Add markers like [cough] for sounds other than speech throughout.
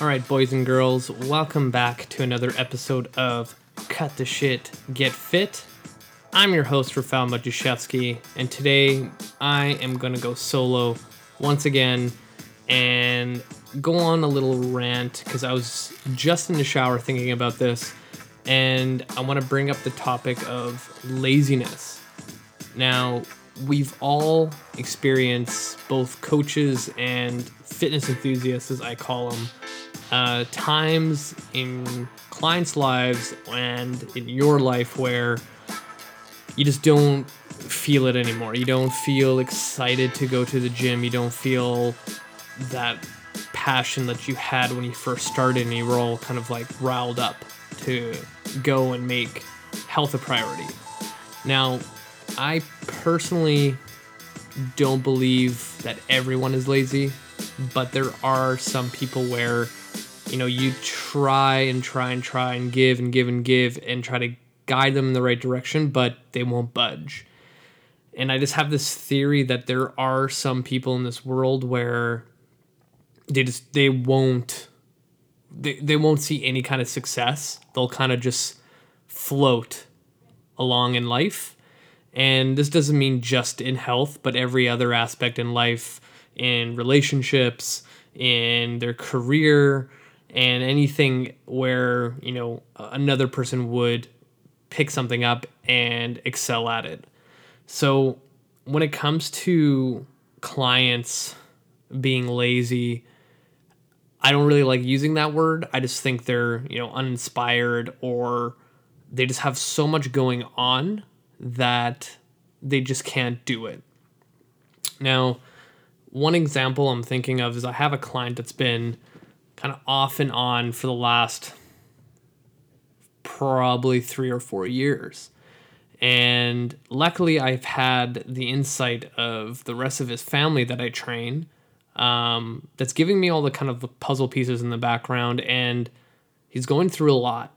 All right, boys and girls, welcome back to another episode of Cut the Shit, Get Fit. I'm your host, Rafael Majushevsky, and today I am going to go solo once again and go on a little rant because I was just in the shower thinking about this, and I want to bring up the topic of laziness. Now, we've all experienced both coaches and fitness enthusiasts, as I call them, uh, times in clients' lives and in your life where you just don't feel it anymore. You don't feel excited to go to the gym. You don't feel that passion that you had when you first started and you were all kind of like riled up to go and make health a priority. Now, I personally don't believe that everyone is lazy, but there are some people where you know you try and try and try and give and give and give and try to guide them in the right direction, but they won't budge. And I just have this theory that there are some people in this world where they just they won't they, they won't see any kind of success. They'll kind of just float along in life. And this doesn't mean just in health, but every other aspect in life, in relationships, in their career, and anything where, you know, another person would pick something up and excel at it. So when it comes to clients being lazy, I don't really like using that word. I just think they're, you know, uninspired or they just have so much going on that they just can't do it. Now, one example I'm thinking of is I have a client that's been kind of off and on for the last probably three or four years. And luckily, I've had the insight of the rest of his family that I train um, that's giving me all the kind of the puzzle pieces in the background. And he's going through a lot.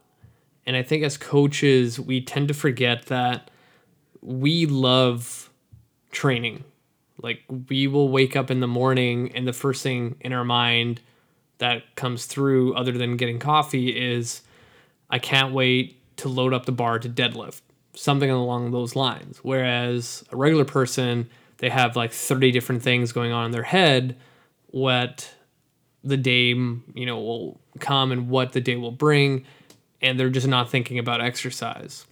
And I think as coaches, we tend to forget that we love training. Like, we will wake up in the morning, and the first thing in our mind that comes through, other than getting coffee, is I can't wait to load up the bar to deadlift, something along those lines. Whereas a regular person, they have like 30 different things going on in their head, what the day, you know, will come and what the day will bring, and they're just not thinking about exercise.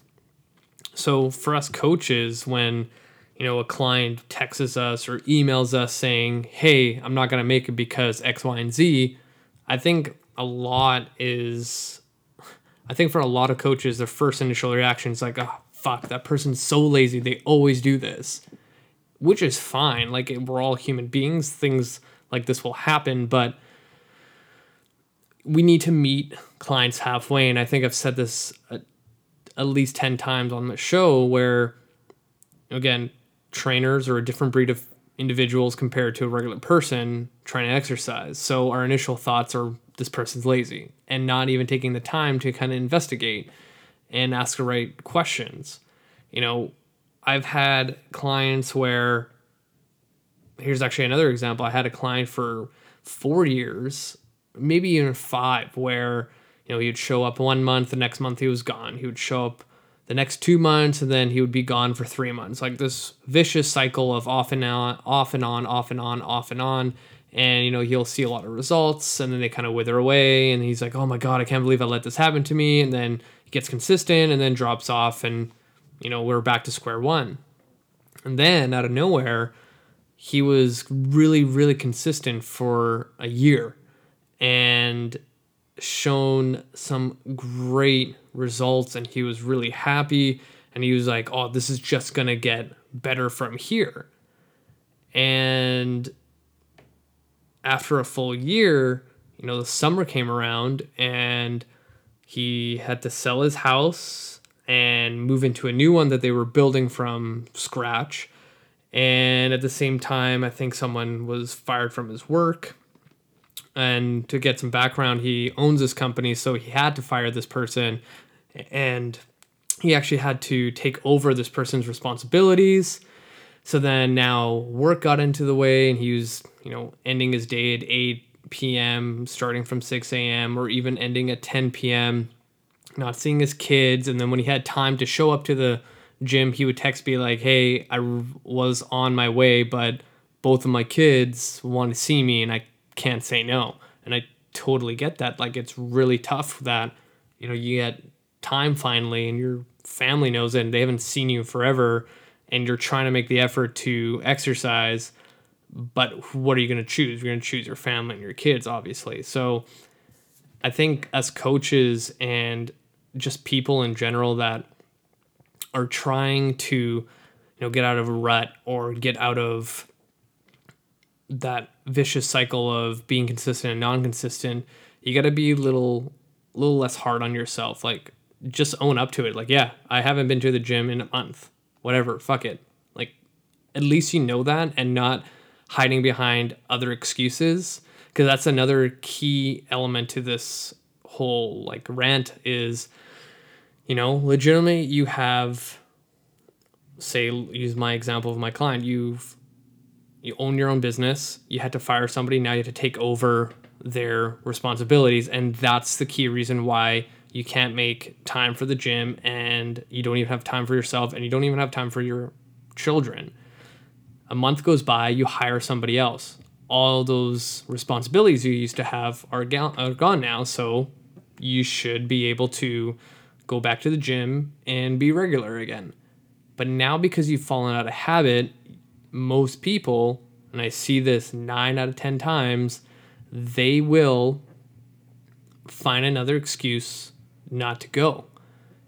So for us coaches, when you know a client texts us or emails us saying, "Hey, I'm not going to make it because X, Y, and Z," I think a lot is I think for a lot of coaches, their first initial reaction is like, oh, fuck, that person's so lazy. They always do this, which is fine. Like, we're all human beings. Things like this will happen, but we need to meet clients halfway. And I think I've said this at, least 10 times on the show where, again, trainers are a different breed of individuals compared to a regular person trying to exercise. So our initial thoughts are this person's lazy and not even taking the time to kind of investigate and ask the right questions. You know, I've had clients where here's actually another example. I had a client for 4 years, maybe even 5 where you know, he would show up one month, the next month he was gone. He would show up the next two months and then he would be gone for three months. Like this vicious cycle of off and on off and on off and on off and on. And you know he'll see a lot of results and then they kind of wither away and he's like oh my god i can't believe i let this happen to me. And then he gets consistent and then drops off and you know we're back to square one. And then out of nowhere he was really really consistent for a year and shown some great results and he was really happy and he was like oh this is just going to get better from here and after a full year, you know, the summer came around and he had to sell his house and move into a new one that they were building from scratch. And at the same time, I think someone was fired from his work. And to get some background, he owns this company, so he had to fire this person. And he actually had to take over this person's responsibilities. So then now work got into the way, and he was you know, ending his day at eight, p.m., starting from 6 a.m., or even ending at 10 p.m., not seeing his kids. And then when he had time to show up to the gym, he would text me like, hey, I was on my way, but both of my kids want to see me and I can't say no. And I totally get that. Like, it's really tough that, you know, you get time finally and your family knows it and they haven't seen you forever and you're trying to make the effort to exercise but what are you going to choose you're going to choose your family and your kids obviously so i think as coaches and just people in general that are trying to you know get out of a rut or get out of that vicious cycle of being consistent and non-consistent you got to be a little little less hard on yourself like just own up to it. Like yeah i haven't been to the gym in a month. Whatever fuck it. Like at least you know that and not hiding behind other excuses because that's another key element to this whole like rant is you know legitimately you have say use my example of my client you've you own your own business. You had to fire somebody. Now you have to take over their responsibilities. And that's the key reason why you can't make time for the gym and you don't even have time for yourself and you don't even have time for your children. A month goes by you hire somebody else. All those responsibilities you used to have are, ga- are gone now. So you should be able to go back to the gym and be regular again. But now because you've fallen out of habit most people, and I see this nine out of 10 times, they will find another excuse not to go.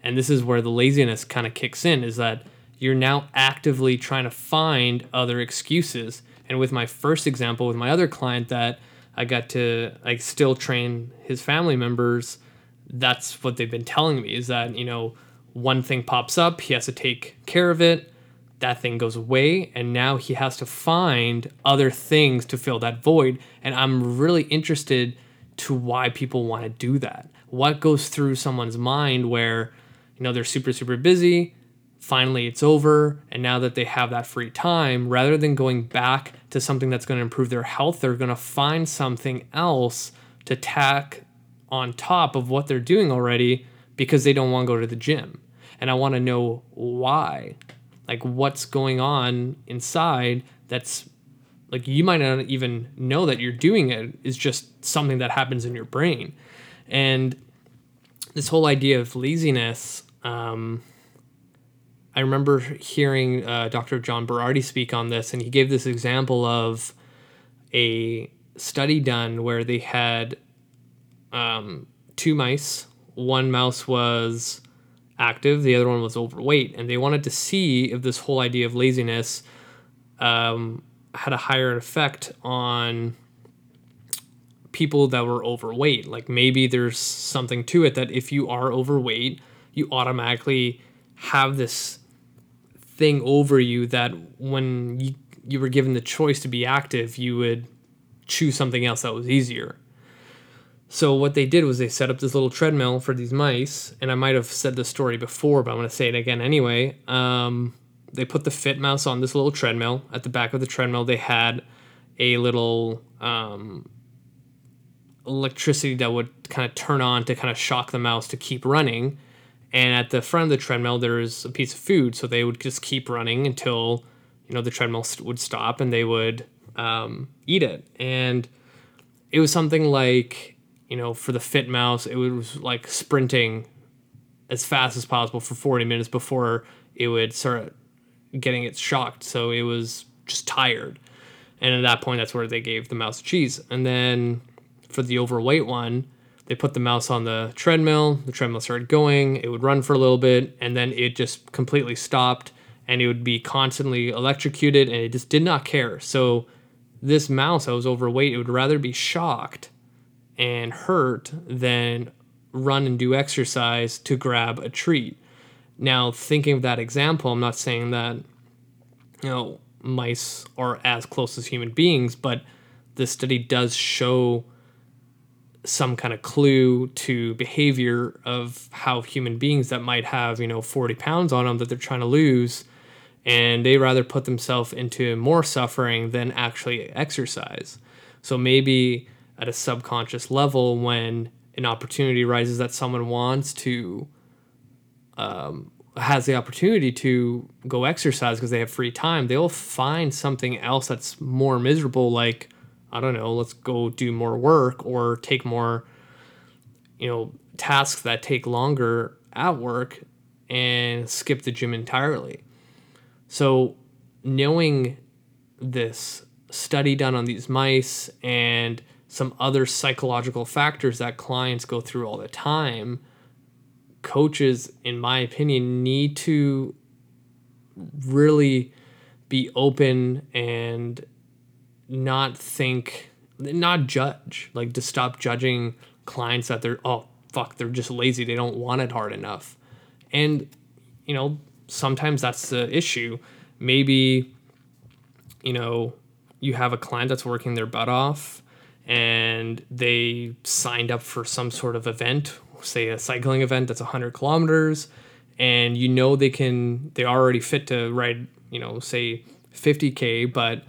And this is where the laziness kind of kicks in is that you're now actively trying to find other excuses. And with my first example, with my other client that I got to, I still train his family members, that's what they've been telling me is that, you know, one thing pops up, he has to take care of it that thing goes away and now he has to find other things to fill that void. And i'm really interested to why people want to do that. What goes through someone's mind where you know they're super super busy finally it's over and now that they have that free time rather than going back to something that's going to improve their health they're going to find something else to tack on top of what they're doing already because they don't want to go to the gym. And i want to know why like what's going on inside that's like you might not even know that you're doing it is just something that happens in your brain. And this whole idea of laziness um, i remember hearing uh, dr john berardi speak on this and he gave this example of a study done where they had um, two mice. One mouse was active, the other one was overweight, and they wanted to see if this whole idea of laziness um, had a higher effect on people that were overweight. Like maybe there's something to it that if you are overweight, you automatically have this thing over you that when you, you were given the choice to be active, you would choose something else that was easier. So what they did was they set up this little treadmill for these mice, and I might have said this story before, but I'm going to say it again anyway. Um, they put the fit mouse on this little treadmill. At the back of the treadmill, they had a little um, electricity that would kind of turn on to kind of shock the mouse to keep running. And at the front of the treadmill, there's a piece of food, so they would just keep running until you know the treadmill would stop and they would um, eat it. And it was something like you know, for the fit mouse, it was like sprinting as fast as possible for 40 minutes before it would start getting it shocked. So it was just tired. And at that point, that's where they gave the mouse cheese. And then for the overweight one, they put the mouse on the treadmill. The treadmill started going. It would run for a little bit, and then it just completely stopped, and it would be constantly electrocuted, and it just did not care. So this mouse that was overweight, it would rather be shocked and hurt than run and do exercise to grab a treat. Now, thinking of that example, I'm not saying that, you know, mice are as close as human beings, but the study does show some kind of clue to behavior of how human beings that might have, you know, 40 pounds on them that they're trying to lose, and they rather put themselves into more suffering than actually exercise. So maybe at a subconscious level when an opportunity arises that someone wants to um, has the opportunity to go exercise because they have free time, they'll find something else that's more miserable, like, I don't know, let's go do more work or take more, you know, tasks that take longer at work and skip the gym entirely. So, knowing this study done on these mice and some other psychological factors that clients go through all the time coaches, in my opinion, need to really be open and not think, not judge, like to stop judging clients that they're, oh, fuck, they're just lazy. They don't want it hard enough. And, you know, sometimes that's the issue. Maybe, you know, you have a client that's working their butt off and they signed up for some sort of event say a cycling event that's 100 kilometers and you know they can they're already fit to ride you know say 50k but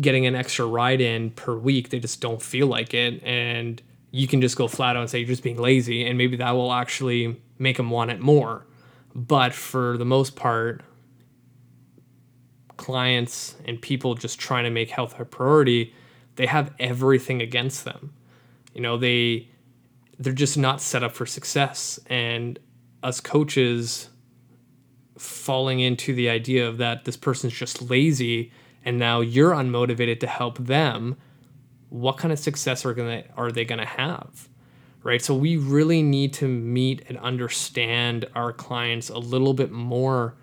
getting an extra ride in per week they just don't feel like it. And you can just go flat out and say you're just being lazy and maybe that will actually make them want it more. But for the most part clients and people just trying to make health a priority they have everything against them you know they they're just not set up for success. And us coaches falling into the idea of that this person's just lazy and now you're unmotivated to help them, what kind of success are gonna are they gonna have? Right. So we really need to meet and understand our clients a little bit more.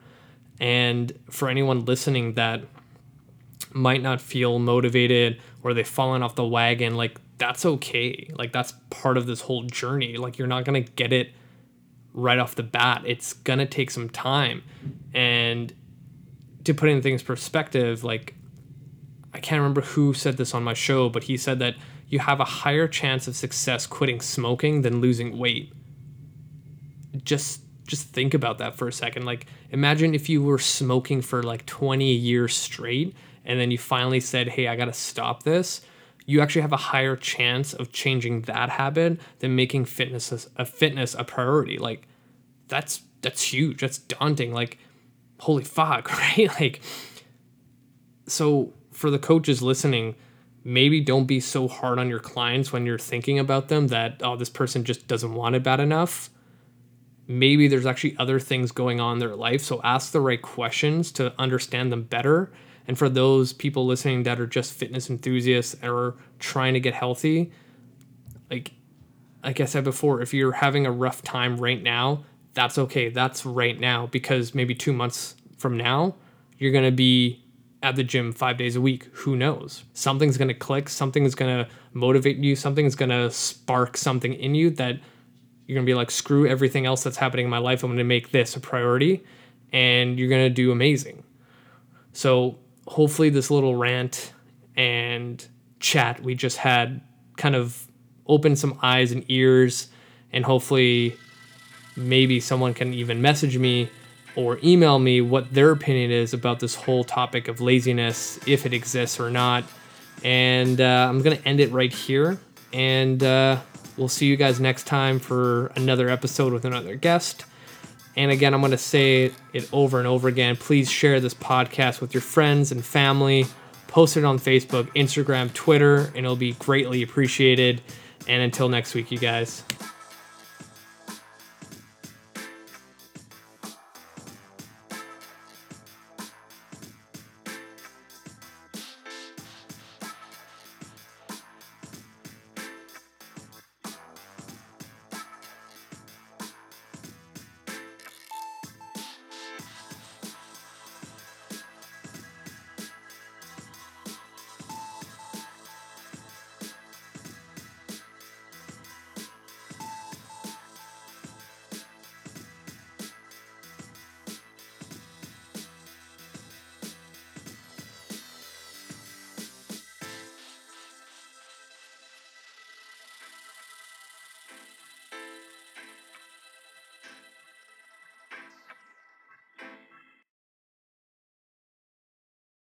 And for anyone listening that might not feel motivated or they've fallen off the wagon, like that's okay. Like that's part of this whole journey. Like you're not going to get it right off the bat. It's going to take some time. And to put in things perspective, like I can't remember who said this on my show, but he said that you have a higher chance of success quitting smoking than losing weight. Just just think about that for a second. Like imagine if you were smoking for like 20 years straight and then you finally said, "Hey, I got to stop this." you actually have a higher chance of changing that habit than making fitness a, a fitness a priority. Like that's that's huge. That's daunting. Like holy fuck, [laughs] right? Like so for the coaches listening, maybe don't be so hard on your clients when you're thinking about them that oh this person just doesn't want it bad enough. Maybe there's actually other things going on in their life, so ask the right questions to understand them better and for those people listening that are just fitness enthusiasts or trying to get healthy, like like I said before, if you're having a rough time right now, that's okay. That's right now because maybe 2 months from now, you're going to be at the gym 5 days a week. Who knows? Something's going to click, something's going to motivate you, something's going to spark something in you that you're going to be like screw everything else that's happening in my life. I'm going to make this a priority and you're going to do amazing. So hopefully this little rant and chat we just had kind of opened some eyes and ears and hopefully maybe someone can even message me or email me what their opinion is about this whole topic of laziness if it exists or not. And uh, i'm to end it right here and uh, we'll see you guys next time for another episode with another guest and again, I'm going to say it over and over again. Please share this podcast with your friends and family. Post it on Facebook, Instagram, Twitter, and it'll be greatly appreciated. And until next week, you guys.